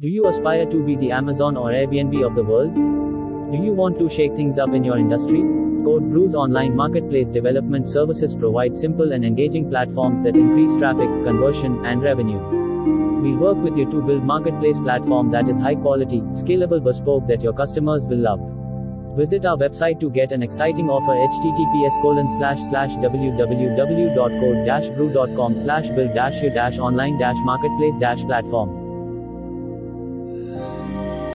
Do you aspire to be the Amazon or Airbnb of the world? Do you want to shake things up in your industry? Code Brews online marketplace development services provide simple and engaging platforms that increase traffic, conversion, and revenue. We'll work with you to build marketplace platform that is high quality, scalable bespoke that your customers will love. Visit our website to get an exciting offer https colon slash slash www.code-brew.com slash build your dash online dash marketplace dash platform